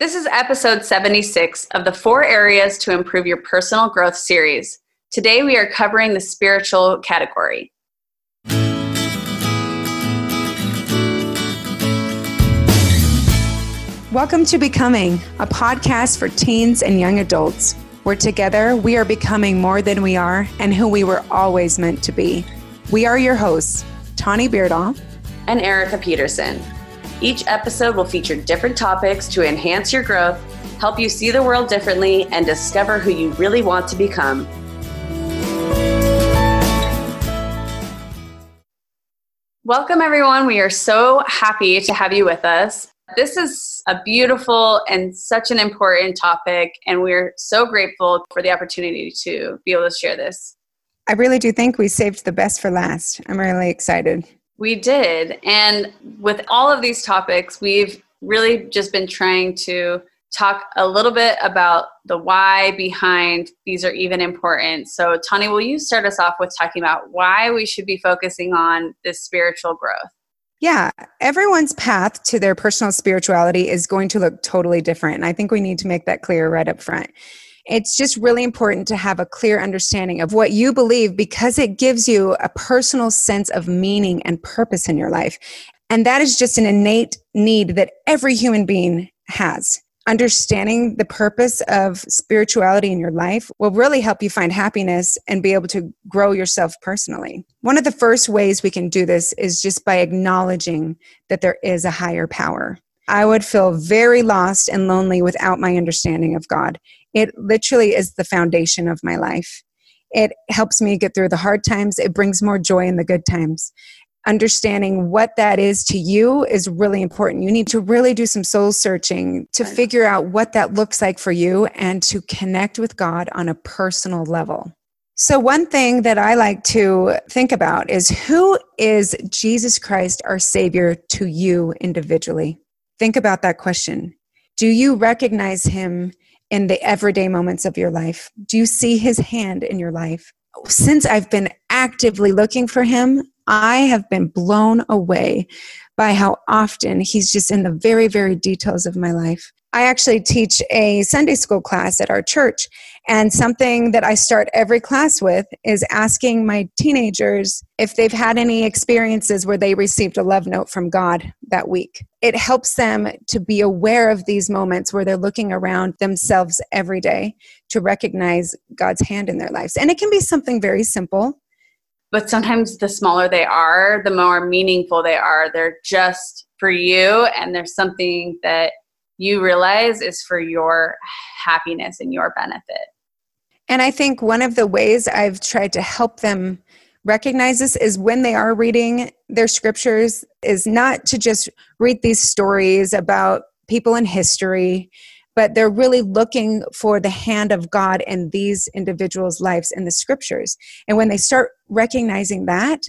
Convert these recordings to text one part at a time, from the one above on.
This is episode 76 of the Four Areas to Improve Your Personal Growth series. Today we are covering the spiritual category. Welcome to Becoming, a podcast for teens and young adults, where together we are becoming more than we are and who we were always meant to be. We are your hosts, Tawny Beardahl and Erica Peterson. Each episode will feature different topics to enhance your growth, help you see the world differently, and discover who you really want to become. Welcome, everyone. We are so happy to have you with us. This is a beautiful and such an important topic, and we're so grateful for the opportunity to be able to share this. I really do think we saved the best for last. I'm really excited. We did. And with all of these topics, we've really just been trying to talk a little bit about the why behind these are even important. So, Tawny, will you start us off with talking about why we should be focusing on this spiritual growth? Yeah, everyone's path to their personal spirituality is going to look totally different. And I think we need to make that clear right up front it's just really important to have a clear understanding of what you believe because it gives you a personal sense of meaning and purpose in your life. And that is just an innate need that every human being has. Understanding the purpose of spirituality in your life will really help you find happiness and be able to grow yourself personally. One of the first ways we can do this is just by acknowledging that there is a higher power. I would feel very lost and lonely without my understanding of God. It literally is the foundation of my life. It helps me get through the hard times, it brings more joy in the good times. Understanding what that is to you is really important. You need to really do some soul searching to figure out what that looks like for you and to connect with God on a personal level. So, one thing that I like to think about is who is Jesus Christ, our Savior, to you individually? Think about that question. Do you recognize him in the everyday moments of your life? Do you see his hand in your life? Since I've been actively looking for him, I have been blown away by how often he's just in the very, very details of my life. I actually teach a Sunday school class at our church, and something that I start every class with is asking my teenagers if they've had any experiences where they received a love note from God that week. It helps them to be aware of these moments where they're looking around themselves every day to recognize God's hand in their lives. And it can be something very simple. But sometimes the smaller they are, the more meaningful they are. They're just for you, and there's something that you realize is for your happiness and your benefit. And I think one of the ways I've tried to help them recognize this is when they are reading their scriptures is not to just read these stories about people in history but they're really looking for the hand of God in these individuals' lives in the scriptures. And when they start recognizing that,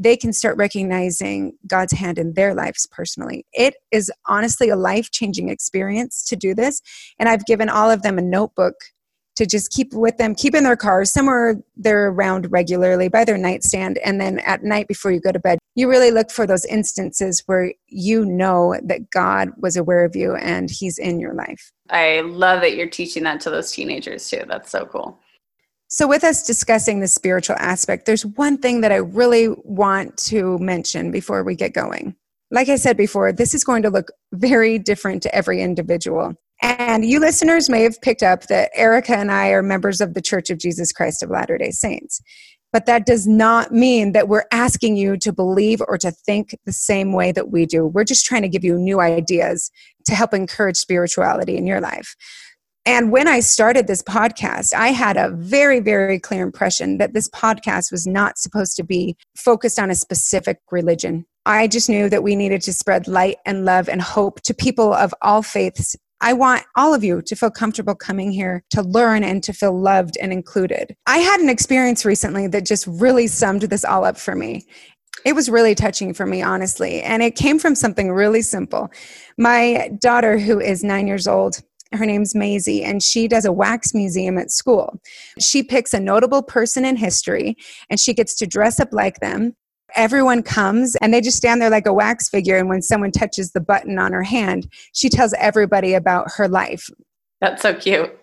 they can start recognizing God's hand in their lives personally. It is honestly a life changing experience to do this. And I've given all of them a notebook to just keep with them, keep in their cars, somewhere they're around regularly by their nightstand. And then at night before you go to bed, you really look for those instances where you know that God was aware of you and He's in your life. I love that you're teaching that to those teenagers too. That's so cool. So, with us discussing the spiritual aspect, there's one thing that I really want to mention before we get going. Like I said before, this is going to look very different to every individual. And you listeners may have picked up that Erica and I are members of the Church of Jesus Christ of Latter day Saints. But that does not mean that we're asking you to believe or to think the same way that we do. We're just trying to give you new ideas to help encourage spirituality in your life. And when I started this podcast, I had a very, very clear impression that this podcast was not supposed to be focused on a specific religion. I just knew that we needed to spread light and love and hope to people of all faiths. I want all of you to feel comfortable coming here to learn and to feel loved and included. I had an experience recently that just really summed this all up for me. It was really touching for me, honestly. And it came from something really simple. My daughter, who is nine years old, her name's Maisie, and she does a wax museum at school. She picks a notable person in history and she gets to dress up like them. Everyone comes and they just stand there like a wax figure. And when someone touches the button on her hand, she tells everybody about her life. That's so cute.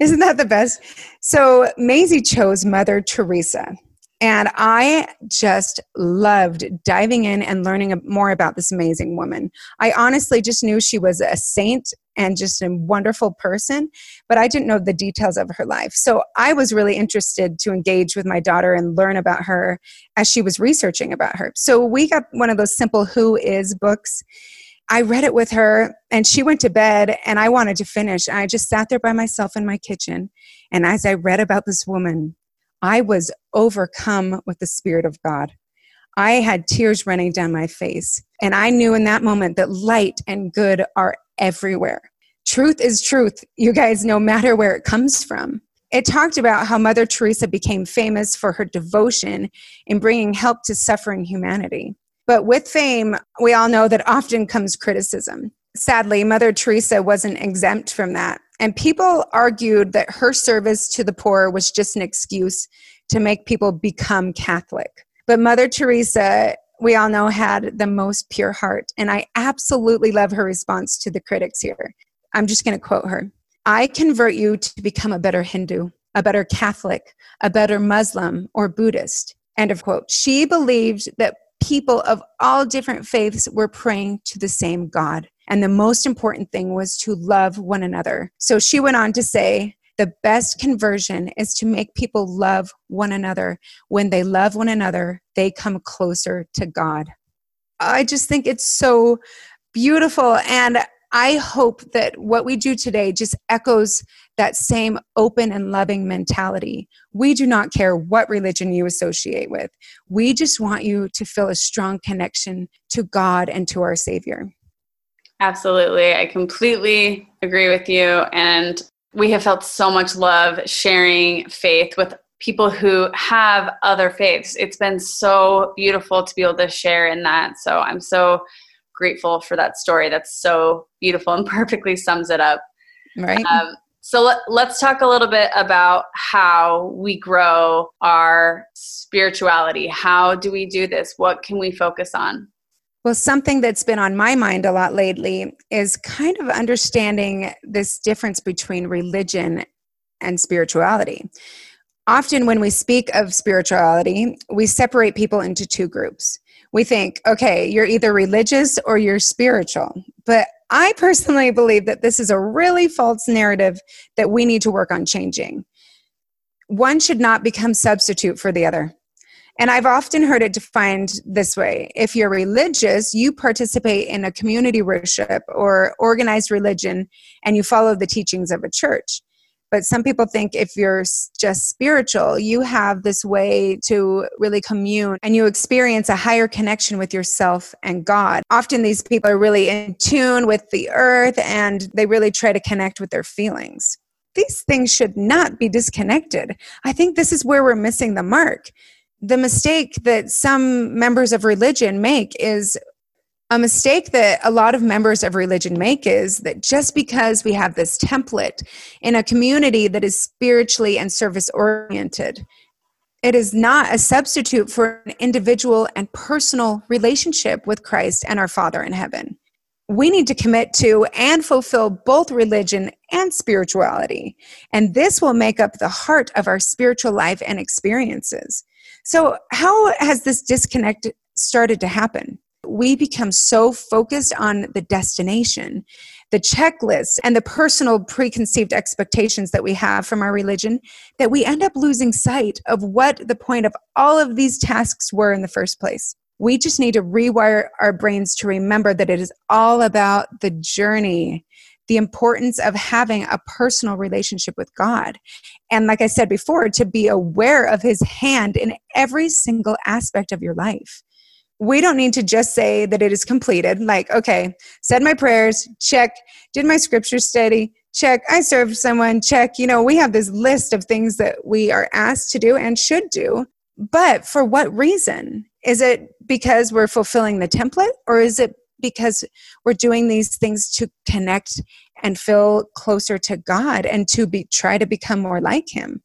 Isn't that the best? So Maisie chose Mother Teresa. And I just loved diving in and learning more about this amazing woman. I honestly just knew she was a saint and just a wonderful person, but I didn't know the details of her life. So I was really interested to engage with my daughter and learn about her as she was researching about her. So we got one of those simple Who Is books. I read it with her and she went to bed and I wanted to finish. I just sat there by myself in my kitchen. And as I read about this woman, I was overcome with the Spirit of God. I had tears running down my face. And I knew in that moment that light and good are everywhere. Truth is truth, you guys, no matter where it comes from. It talked about how Mother Teresa became famous for her devotion in bringing help to suffering humanity. But with fame, we all know that often comes criticism. Sadly, Mother Teresa wasn't exempt from that. And people argued that her service to the poor was just an excuse to make people become Catholic. But Mother Teresa, we all know, had the most pure heart. And I absolutely love her response to the critics here. I'm just going to quote her I convert you to become a better Hindu, a better Catholic, a better Muslim, or Buddhist. End of quote. She believed that people of all different faiths were praying to the same God. And the most important thing was to love one another. So she went on to say, the best conversion is to make people love one another. When they love one another, they come closer to God. I just think it's so beautiful. And I hope that what we do today just echoes that same open and loving mentality. We do not care what religion you associate with. We just want you to feel a strong connection to God and to our Savior. Absolutely. I completely agree with you. And we have felt so much love sharing faith with people who have other faiths. It's been so beautiful to be able to share in that. So I'm so grateful for that story. That's so beautiful and perfectly sums it up. Right. Um, so let, let's talk a little bit about how we grow our spirituality. How do we do this? What can we focus on? Well, something that's been on my mind a lot lately is kind of understanding this difference between religion and spirituality. Often, when we speak of spirituality, we separate people into two groups. We think, okay, you're either religious or you're spiritual. But I personally believe that this is a really false narrative that we need to work on changing. One should not become substitute for the other. And I've often heard it defined this way if you're religious, you participate in a community worship or organized religion and you follow the teachings of a church. But some people think if you're just spiritual, you have this way to really commune and you experience a higher connection with yourself and God. Often these people are really in tune with the earth and they really try to connect with their feelings. These things should not be disconnected. I think this is where we're missing the mark the mistake that some members of religion make is a mistake that a lot of members of religion make is that just because we have this template in a community that is spiritually and service oriented, it is not a substitute for an individual and personal relationship with Christ and our Father in heaven. We need to commit to and fulfill both religion and spirituality. And this will make up the heart of our spiritual life and experiences. So, how has this disconnect started to happen? We become so focused on the destination, the checklist, and the personal preconceived expectations that we have from our religion that we end up losing sight of what the point of all of these tasks were in the first place. We just need to rewire our brains to remember that it is all about the journey the importance of having a personal relationship with God. And like I said before, to be aware of His hand in every single aspect of your life. We don't need to just say that it is completed, like, okay, said my prayers, check, did my scripture study, check, I served someone, check. You know, we have this list of things that we are asked to do and should do. But for what reason? Is it because we're fulfilling the template or is it because we're doing these things to connect and feel closer to God and to be try to become more like him.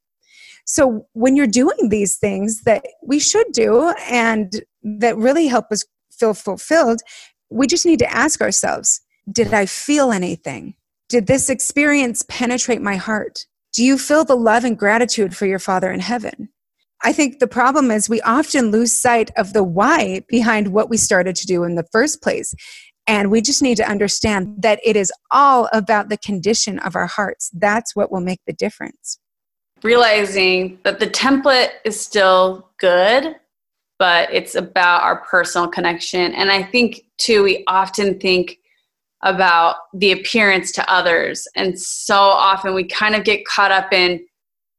So when you're doing these things that we should do and that really help us feel fulfilled, we just need to ask ourselves Did I feel anything? Did this experience penetrate my heart? Do you feel the love and gratitude for your Father in heaven? I think the problem is we often lose sight of the why behind what we started to do in the first place. And we just need to understand that it is all about the condition of our hearts. That's what will make the difference. Realizing that the template is still good, but it's about our personal connection. And I think, too, we often think about the appearance to others. And so often we kind of get caught up in,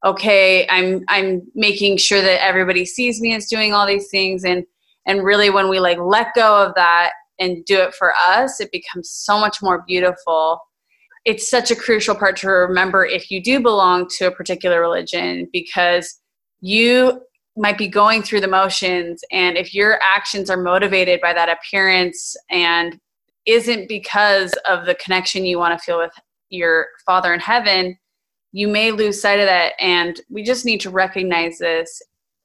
okay, I'm I'm making sure that everybody sees me as doing all these things and and really when we like let go of that and do it for us, it becomes so much more beautiful. It's such a crucial part to remember if you do belong to a particular religion because you might be going through the motions and if your actions are motivated by that appearance and isn't because of the connection you want to feel with your father in heaven you may lose sight of that and we just need to recognize this.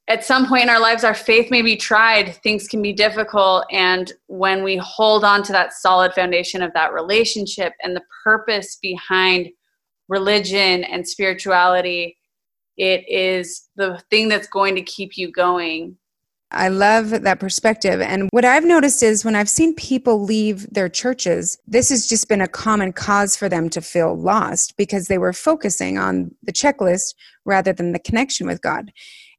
At some point in our lives our faith may be tried things can be difficult and when we hold on to that solid foundation of that relationship and the purpose behind religion and spirituality it is the thing that's going to keep you going I love that perspective. And what I've noticed is when I've seen people leave their churches, this has just been a common cause for them to feel lost because they were focusing on the checklist rather than the connection with God.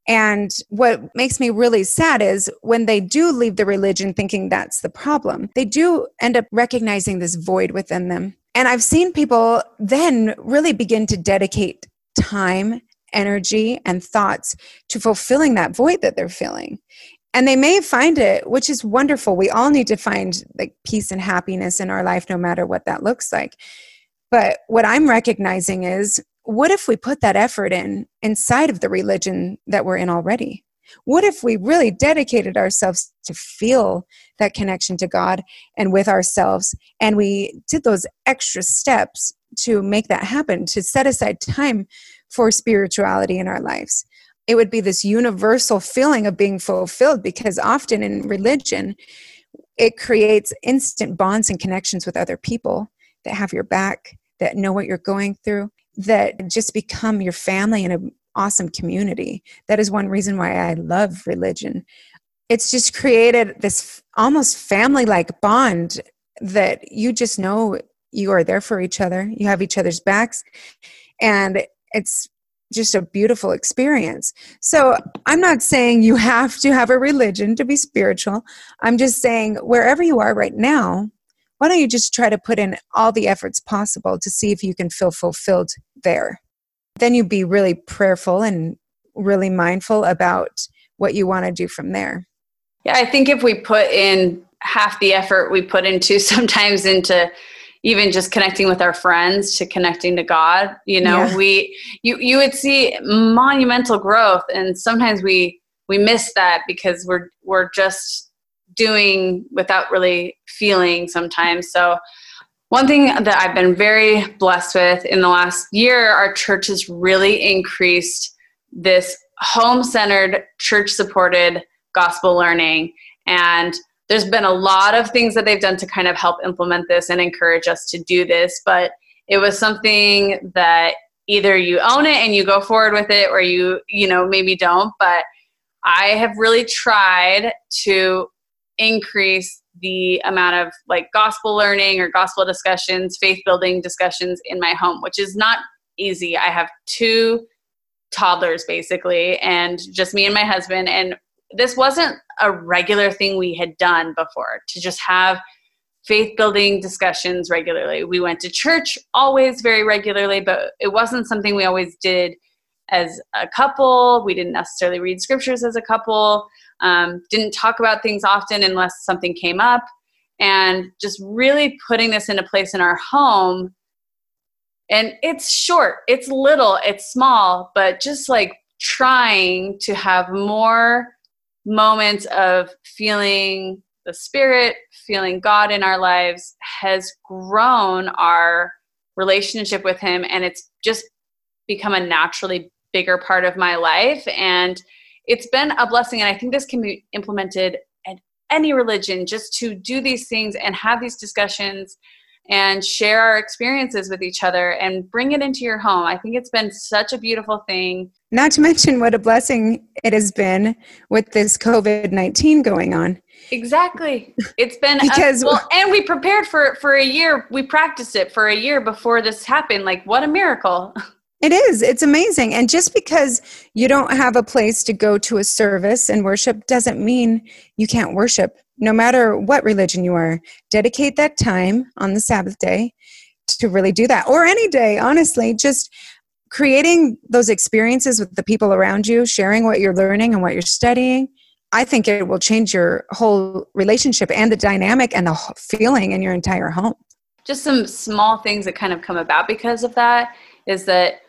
And what makes me really sad is when they do leave the religion thinking that's the problem, they do end up recognizing this void within them. And I've seen people then really begin to dedicate time energy and thoughts to fulfilling that void that they're feeling. And they may find it which is wonderful. We all need to find like peace and happiness in our life no matter what that looks like. But what i'm recognizing is what if we put that effort in inside of the religion that we're in already? What if we really dedicated ourselves to feel that connection to God and with ourselves and we did those extra steps to make that happen, to set aside time for spirituality in our lives. It would be this universal feeling of being fulfilled because often in religion, it creates instant bonds and connections with other people that have your back, that know what you're going through, that just become your family in an awesome community. That is one reason why I love religion. It's just created this almost family like bond that you just know you are there for each other, you have each other's backs, and it's just a beautiful experience. So, I'm not saying you have to have a religion to be spiritual. I'm just saying wherever you are right now, why don't you just try to put in all the efforts possible to see if you can feel fulfilled there? Then you'd be really prayerful and really mindful about what you want to do from there. Yeah, I think if we put in half the effort we put into sometimes into even just connecting with our friends to connecting to God, you know, yeah. we you you would see monumental growth and sometimes we we miss that because we're we're just doing without really feeling sometimes. So one thing that I've been very blessed with in the last year, our church has really increased this home centered, church supported gospel learning. And there's been a lot of things that they've done to kind of help implement this and encourage us to do this but it was something that either you own it and you go forward with it or you you know maybe don't but i have really tried to increase the amount of like gospel learning or gospel discussions faith building discussions in my home which is not easy. I have two toddlers basically and just me and my husband and this wasn't a regular thing we had done before to just have faith building discussions regularly. We went to church always very regularly, but it wasn't something we always did as a couple. We didn't necessarily read scriptures as a couple, um, didn't talk about things often unless something came up. And just really putting this into place in our home. And it's short, it's little, it's small, but just like trying to have more moments of feeling the spirit, feeling God in our lives has grown our relationship with Him, and it's just become a naturally bigger part of my life. And it's been a blessing, and I think this can be implemented in any religion just to do these things and have these discussions and share our experiences with each other and bring it into your home. I think it's been such a beautiful thing. Not to mention what a blessing it has been with this COVID 19 going on. Exactly. It's been because a, well, and we prepared for it for a year. We practiced it for a year before this happened. Like what a miracle. It is. It's amazing. And just because you don't have a place to go to a service and worship doesn't mean you can't worship no matter what religion you are, dedicate that time on the Sabbath day to really do that, or any day, honestly. Just creating those experiences with the people around you, sharing what you're learning and what you're studying. I think it will change your whole relationship and the dynamic and the feeling in your entire home. Just some small things that kind of come about because of that is that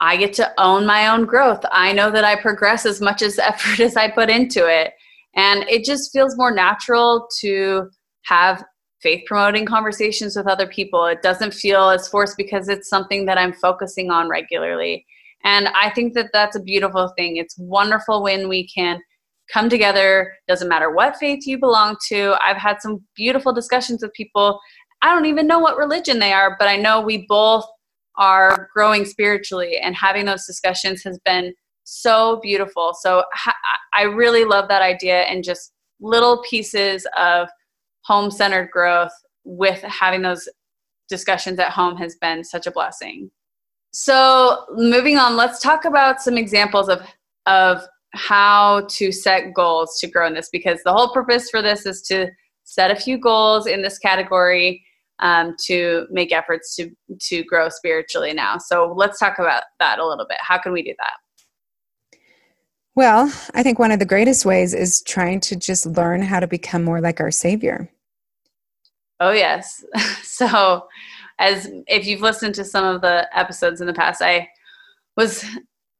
I get to own my own growth. I know that I progress as much as effort as I put into it. And it just feels more natural to have faith promoting conversations with other people. It doesn't feel as forced because it's something that I'm focusing on regularly. And I think that that's a beautiful thing. It's wonderful when we can come together, doesn't matter what faith you belong to. I've had some beautiful discussions with people. I don't even know what religion they are, but I know we both are growing spiritually, and having those discussions has been so beautiful. So I really love that idea and just little pieces of home centered growth with having those discussions at home has been such a blessing. So moving on, let's talk about some examples of of how to set goals to grow in this because the whole purpose for this is to set a few goals in this category um, to make efforts to to grow spiritually now. So let's talk about that a little bit. How can we do that? Well, I think one of the greatest ways is trying to just learn how to become more like our Savior. Oh, yes. so, as if you've listened to some of the episodes in the past, I was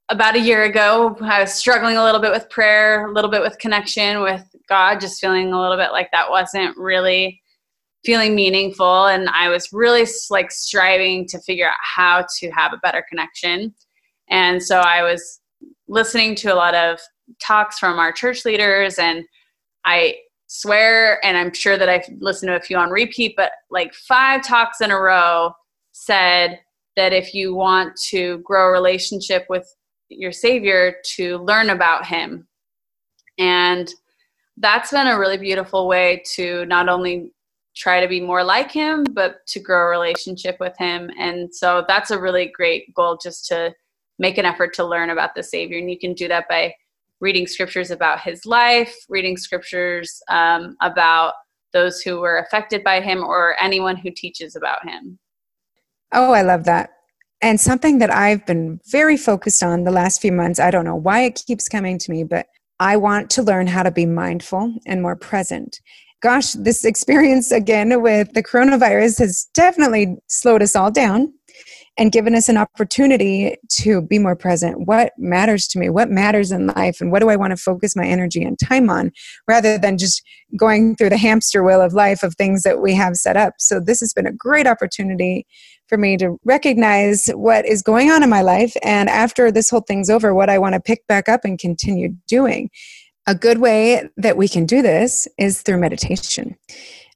about a year ago, I was struggling a little bit with prayer, a little bit with connection with God, just feeling a little bit like that wasn't really feeling meaningful. And I was really like striving to figure out how to have a better connection. And so I was listening to a lot of talks from our church leaders and I swear, and I'm sure that I've listened to a few on repeat, but like five talks in a row said that if you want to grow a relationship with your Savior, to learn about Him. And that's been a really beautiful way to not only try to be more like Him, but to grow a relationship with Him. And so that's a really great goal just to make an effort to learn about the Savior. And you can do that by reading scriptures about his life, reading scriptures um, about those who were affected by him, or anyone who teaches about him. Oh, I love that. And something that I've been very focused on the last few months, I don't know why it keeps coming to me, but I want to learn how to be mindful and more present. Gosh, this experience again with the coronavirus has definitely slowed us all down and given us an opportunity to be more present. What matters to me? What matters in life? And what do I want to focus my energy and time on rather than just going through the hamster wheel of life of things that we have set up? So, this has been a great opportunity for me to recognize what is going on in my life. And after this whole thing's over, what I want to pick back up and continue doing. A good way that we can do this is through meditation.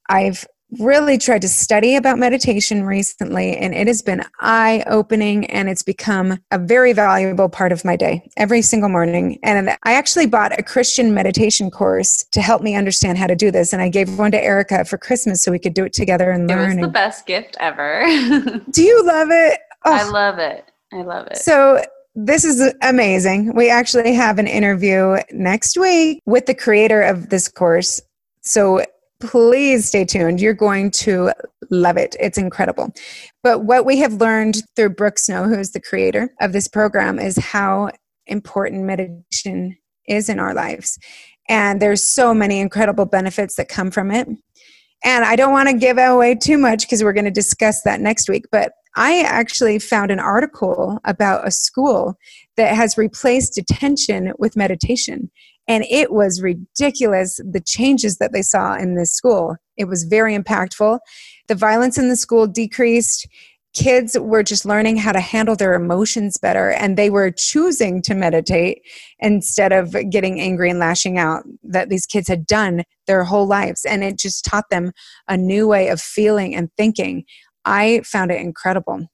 I've really tried to study about meditation recently and it has been eye opening and it's become a very valuable part of my day every single morning. And i actually bought a christian meditation course to help me understand how to do this and i gave one to erica for christmas so we could do it together and learn it was the best gift ever. Do you love it? Oh. i love it. I love it. So this is amazing. We actually have an interview next week with the creator of this course. So please stay tuned. You're going to love it. It's incredible. But what we have learned through Brooke Snow, who is the creator of this program, is how important meditation is in our lives. And there's so many incredible benefits that come from it. And I don't want to give away too much because we're going to discuss that next week. But I actually found an article about a school that has replaced detention with meditation. And it was ridiculous the changes that they saw in this school. It was very impactful. The violence in the school decreased. kids were just learning how to handle their emotions better and they were choosing to meditate instead of getting angry and lashing out that these kids had done their whole lives and it just taught them a new way of feeling and thinking i found it incredible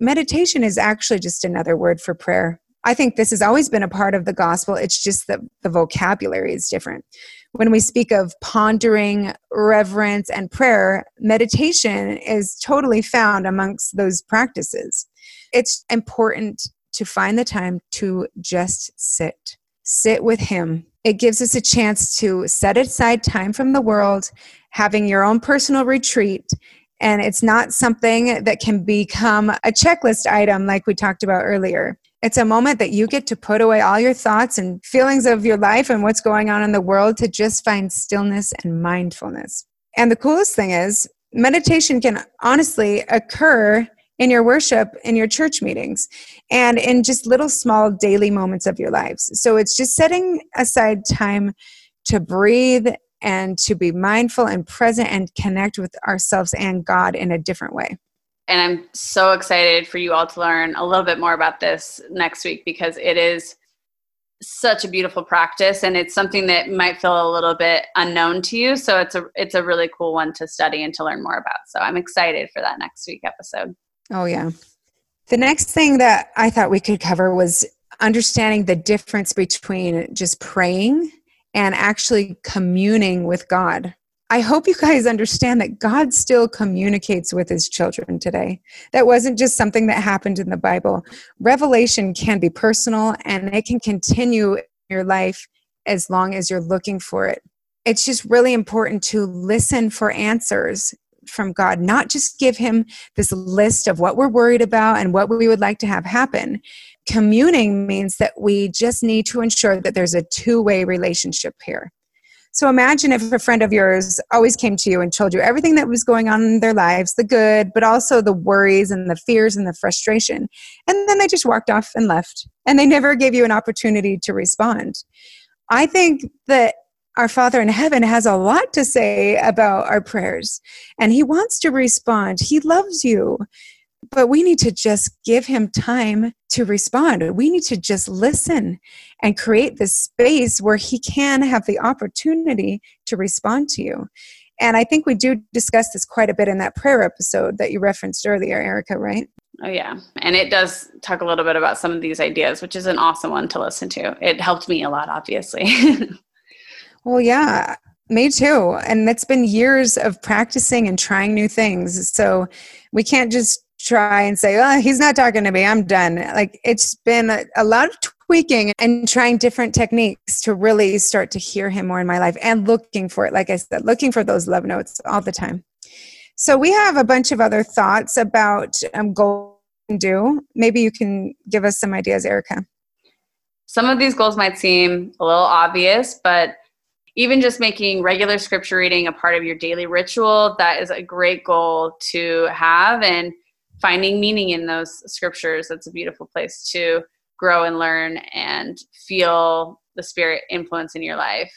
meditation is actually just another word for prayer I think this has always been a part of the gospel. It's just that the vocabulary is different. When we speak of pondering, reverence, and prayer, meditation is totally found amongst those practices. It's important to find the time to just sit, sit with Him. It gives us a chance to set aside time from the world, having your own personal retreat, and it's not something that can become a checklist item like we talked about earlier. It's a moment that you get to put away all your thoughts and feelings of your life and what's going on in the world to just find stillness and mindfulness. And the coolest thing is, meditation can honestly occur in your worship, in your church meetings, and in just little small daily moments of your lives. So it's just setting aside time to breathe and to be mindful and present and connect with ourselves and God in a different way. And I'm so excited for you all to learn a little bit more about this next week because it is such a beautiful practice and it's something that might feel a little bit unknown to you. So it's a it's a really cool one to study and to learn more about. So i'm excited for that next week episode. Oh yeah. The next thing that i thought we could cover was understanding the difference between just praying and actually communing with god I hope you guys understand that God still communicates with his children today. That wasn't just something that happened in the Bible. Revelation can be personal and it can continue in your life as long as you're looking for it. It's just really important to listen for answers from God, not just give him this list of what we're worried about and what we would like to have happen. Communing means that we just need to ensure that there's a two way relationship here so imagine if a friend of yours always came to you and told you everything that was going on in their lives, the good, but also the worries and the fears and the frustration. And then they just walked off and left. And they never gave you an opportunity to respond. I think that our Father in heaven has a lot to say about our prayers, and He wants to respond. He loves you. But we need to just give him time to respond. We need to just listen and create this space where he can have the opportunity to respond to you. And I think we do discuss this quite a bit in that prayer episode that you referenced earlier, Erica, right? Oh, yeah. And it does talk a little bit about some of these ideas, which is an awesome one to listen to. It helped me a lot, obviously. well, yeah, me too. And it's been years of practicing and trying new things. So we can't just try and say, oh, he's not talking to me, I'm done. Like it's been a, a, lot of tweaking and trying different techniques to really start to hear him more in my life and looking for it. Like I said, looking for those love notes all the time. So we have a bunch of other thoughts about um, goal and do. Maybe you can give us some ideas, Erica. Some of these goals might seem a little obvious, but even just making regular scripture reading a part of your daily ritual, that is a great goal to have. And finding meaning in those scriptures that's a beautiful place to grow and learn and feel the spirit influence in your life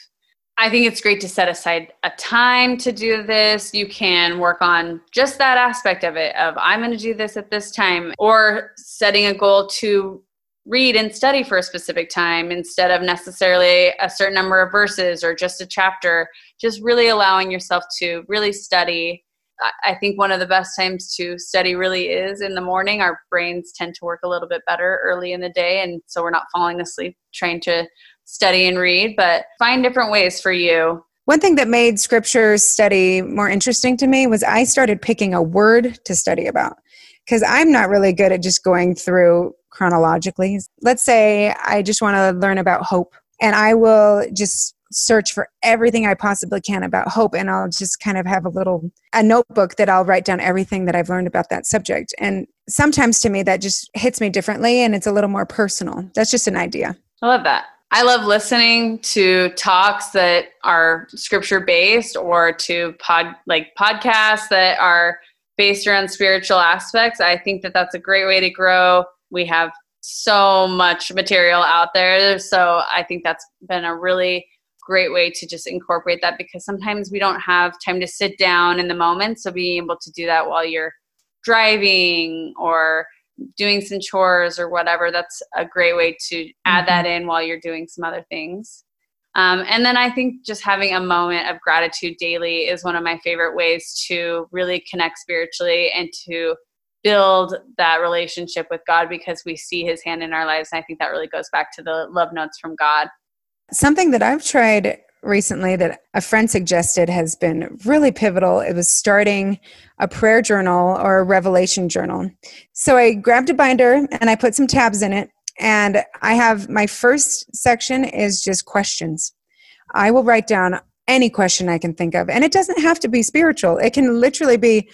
i think it's great to set aside a time to do this you can work on just that aspect of it of i'm going to do this at this time or setting a goal to read and study for a specific time instead of necessarily a certain number of verses or just a chapter just really allowing yourself to really study I think one of the best times to study really is in the morning. Our brains tend to work a little bit better early in the day, and so we're not falling asleep trying to study and read, but find different ways for you. One thing that made scripture study more interesting to me was I started picking a word to study about because I'm not really good at just going through chronologically. Let's say I just want to learn about hope, and I will just search for everything I possibly can about hope and I'll just kind of have a little a notebook that I'll write down everything that I've learned about that subject. And sometimes to me that just hits me differently and it's a little more personal. That's just an idea. I love that. I love listening to talks that are scripture based or to pod like podcasts that are based around spiritual aspects. I think that that's a great way to grow. We have so much material out there. So I think that's been a really great way to just incorporate that because sometimes we don't have time to sit down in the moment. So being able to do that while you're driving or doing some chores or whatever, that's a great way to add mm-hmm. that in while you're doing some other things. Um, and then I think just having a moment of gratitude daily is one of my favorite ways to really connect spiritually and to build that relationship with God because we see his hand in our lives. And I think that really goes back to the love notes from God. Something that I've tried recently that a friend suggested has been really pivotal. It was starting a prayer journal or a revelation journal. So I grabbed a binder and I put some tabs in it. And I have my first section is just questions. I will write down any question I can think of. And it doesn't have to be spiritual, it can literally be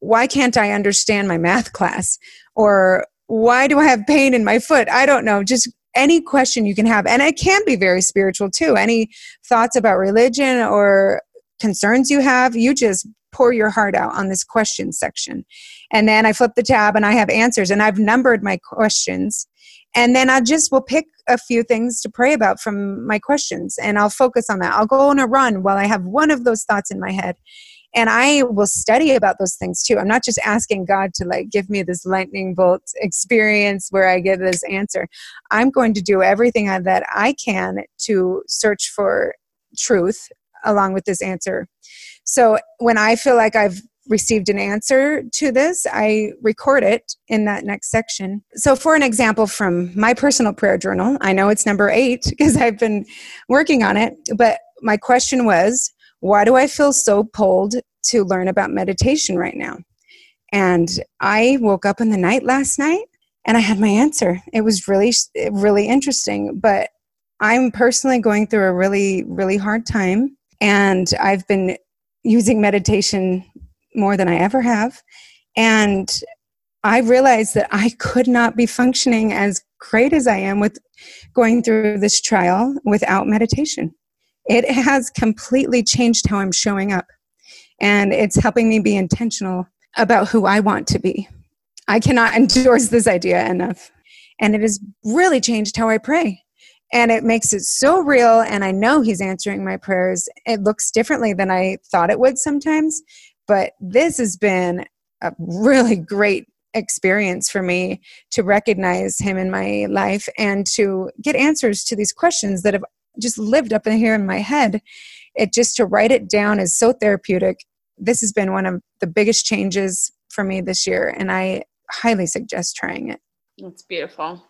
why can't I understand my math class? Or why do I have pain in my foot? I don't know. Just any question you can have. And it can be very spiritual too. Any thoughts about religion or concerns you have, you just pour your heart out on this question section. And then I flip the tab and I have answers and I've numbered my questions. And then I just will pick a few things to pray about from my questions and I'll focus on that. I'll go on a run while I have one of those thoughts in my head. And i will study about those things too. I'm not just asking god to like give me this lightning bolt experience where i get this answer. I'm going to do everything that i can to search for truth along with this answer. So when i feel like i've received an answer to this, I record it in that next section. So, for an example from my personal prayer journal, I know it's number eight because I've been working on it, but my question was why do I feel so pulled to learn about meditation right now? And I woke up in the night last night and I had my answer. It was really, really interesting. But I'm personally going through a really, really hard time. And I've been using meditation more than I ever have. And I realized that I could not be functioning as great as I am with going through this trial without meditation it has completely changed how I'm showing up. And it's helping me be intentional about who I want to be. I cannot endorse this idea enough. And it has really changed how I pray. And it makes it so real. And I know He's answering my prayers. It looks differently than I thought it would sometimes. But this has been a really great experience for me to recognize Him in my life and to get answers to these questions that have just lived up in here in my head. It just to write it down is so therapeutic. This has been one of the biggest changes for me this year, and I highly suggest trying it. That's beautiful.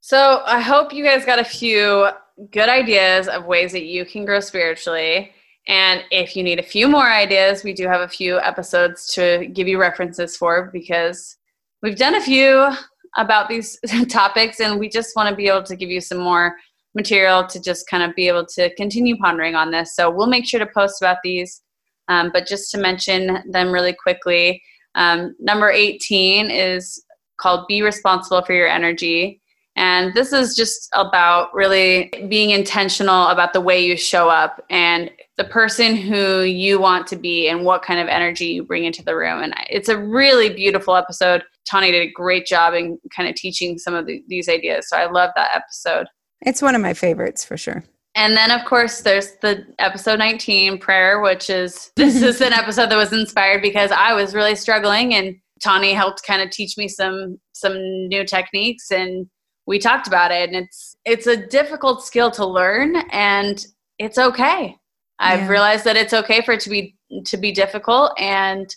So I hope you guys got a few good ideas of ways that you can grow spiritually. And if you need a few more ideas, we do have a few episodes to give you references for because we've done a few about these topics and we just want to be able to give you some more material to just kind of be able to continue pondering on this. So we'll make sure to post about these. Um, but just to mention them really quickly, um, number 18 is called Be Responsible for Your Energy. And this is just about really being intentional about the way you show up and the person who you want to be and what kind of energy you bring into the room. And it's a really beautiful episode. Tawny did a great job in kind of teaching some of the, these ideas. So I love that episode. It's one of my favorites for sure. And then, of course, there's the episode 19 prayer, which is this is an episode that was inspired because I was really struggling, and Tawny helped kind of teach me some some new techniques, and we talked about it. And it's it's a difficult skill to learn, and it's okay. I've yeah. realized that it's okay for it to be to be difficult, and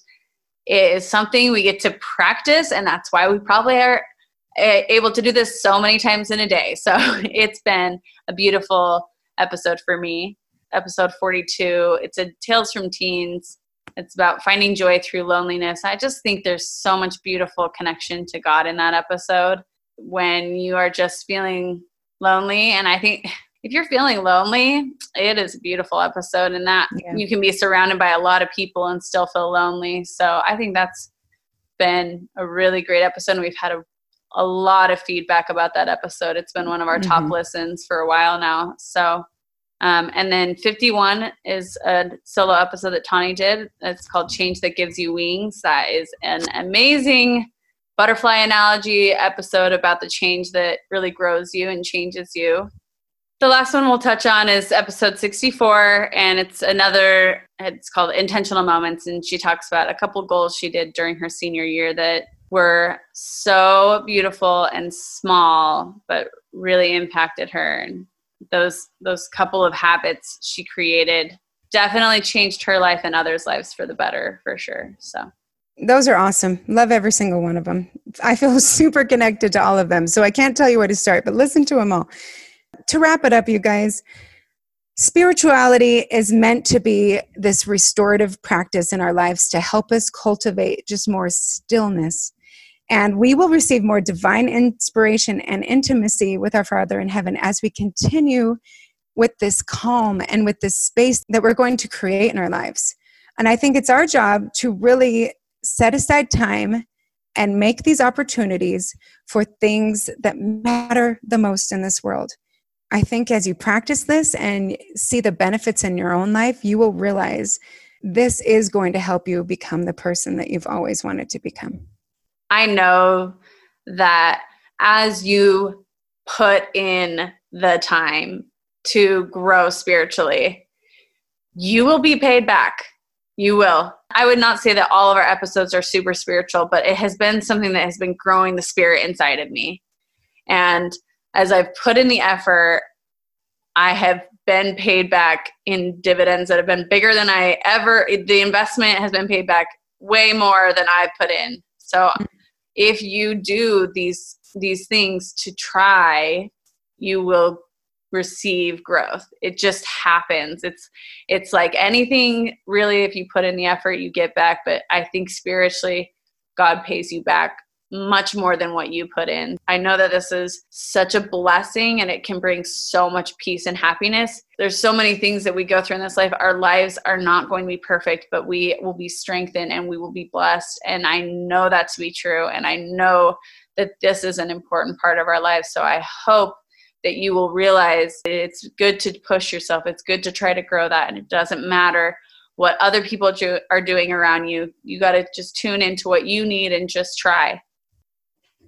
it is something we get to practice, and that's why we probably are eh, able to do this so many times in a day. So it's been a beautiful episode for me. Episode 42. It's a Tales from Teens. It's about finding joy through loneliness. I just think there's so much beautiful connection to God in that episode when you are just feeling lonely. And I think if you're feeling lonely, it is a beautiful episode and that yeah. you can be surrounded by a lot of people and still feel lonely. So I think that's been a really great episode. And We've had a a lot of feedback about that episode. It's been one of our mm-hmm. top listens for a while now. So, um, and then 51 is a solo episode that Tawny did. It's called Change That Gives You Wings. That is an amazing butterfly analogy episode about the change that really grows you and changes you. The last one we'll touch on is episode 64, and it's another, it's called Intentional Moments. And she talks about a couple goals she did during her senior year that were so beautiful and small, but really impacted her. And those, those couple of habits she created definitely changed her life and others' lives for the better, for sure. So those are awesome. Love every single one of them. I feel super connected to all of them. So I can't tell you where to start, but listen to them all to wrap it up, you guys, spirituality is meant to be this restorative practice in our lives to help us cultivate just more stillness. And we will receive more divine inspiration and intimacy with our Father in heaven as we continue with this calm and with this space that we're going to create in our lives. And I think it's our job to really set aside time and make these opportunities for things that matter the most in this world. I think as you practice this and see the benefits in your own life, you will realize this is going to help you become the person that you've always wanted to become. I know that as you put in the time to grow spiritually, you will be paid back. You will. I would not say that all of our episodes are super spiritual, but it has been something that has been growing the spirit inside of me. And as I've put in the effort, I have been paid back in dividends that have been bigger than I ever, the investment has been paid back way more than I've put in. So if you do these these things to try, you will receive growth. It just happens. It's it's like anything really if you put in the effort you get back, but I think spiritually God pays you back much more than what you put in. I know that this is such a blessing and it can bring so much peace and happiness. There's so many things that we go through in this life. Our lives are not going to be perfect, but we will be strengthened and we will be blessed. And I know that to be true. And I know that this is an important part of our lives. So I hope that you will realize it's good to push yourself. It's good to try to grow that. And it doesn't matter what other people do, are doing around you. You got to just tune into what you need and just try.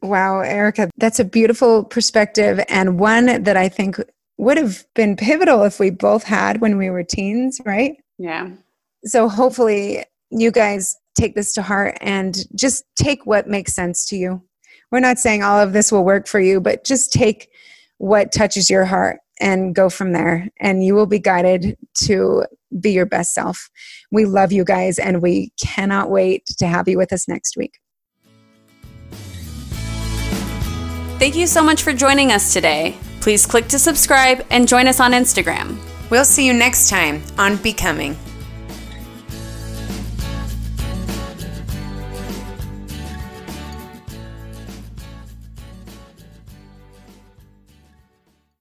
Wow, Erica, that's a beautiful perspective and one that I think would have been pivotal if we both had when we were teens, right? Yeah. So hopefully you guys take this to heart and just take what makes sense to you. We're not saying all of this will work for you, but just take what touches your heart and go from there and you will be guided to be your best self. We love you guys and we cannot wait to have you with us next week. Thank you so much for joining us today. Please click to subscribe and join us on Instagram. We'll see you next time on Becoming.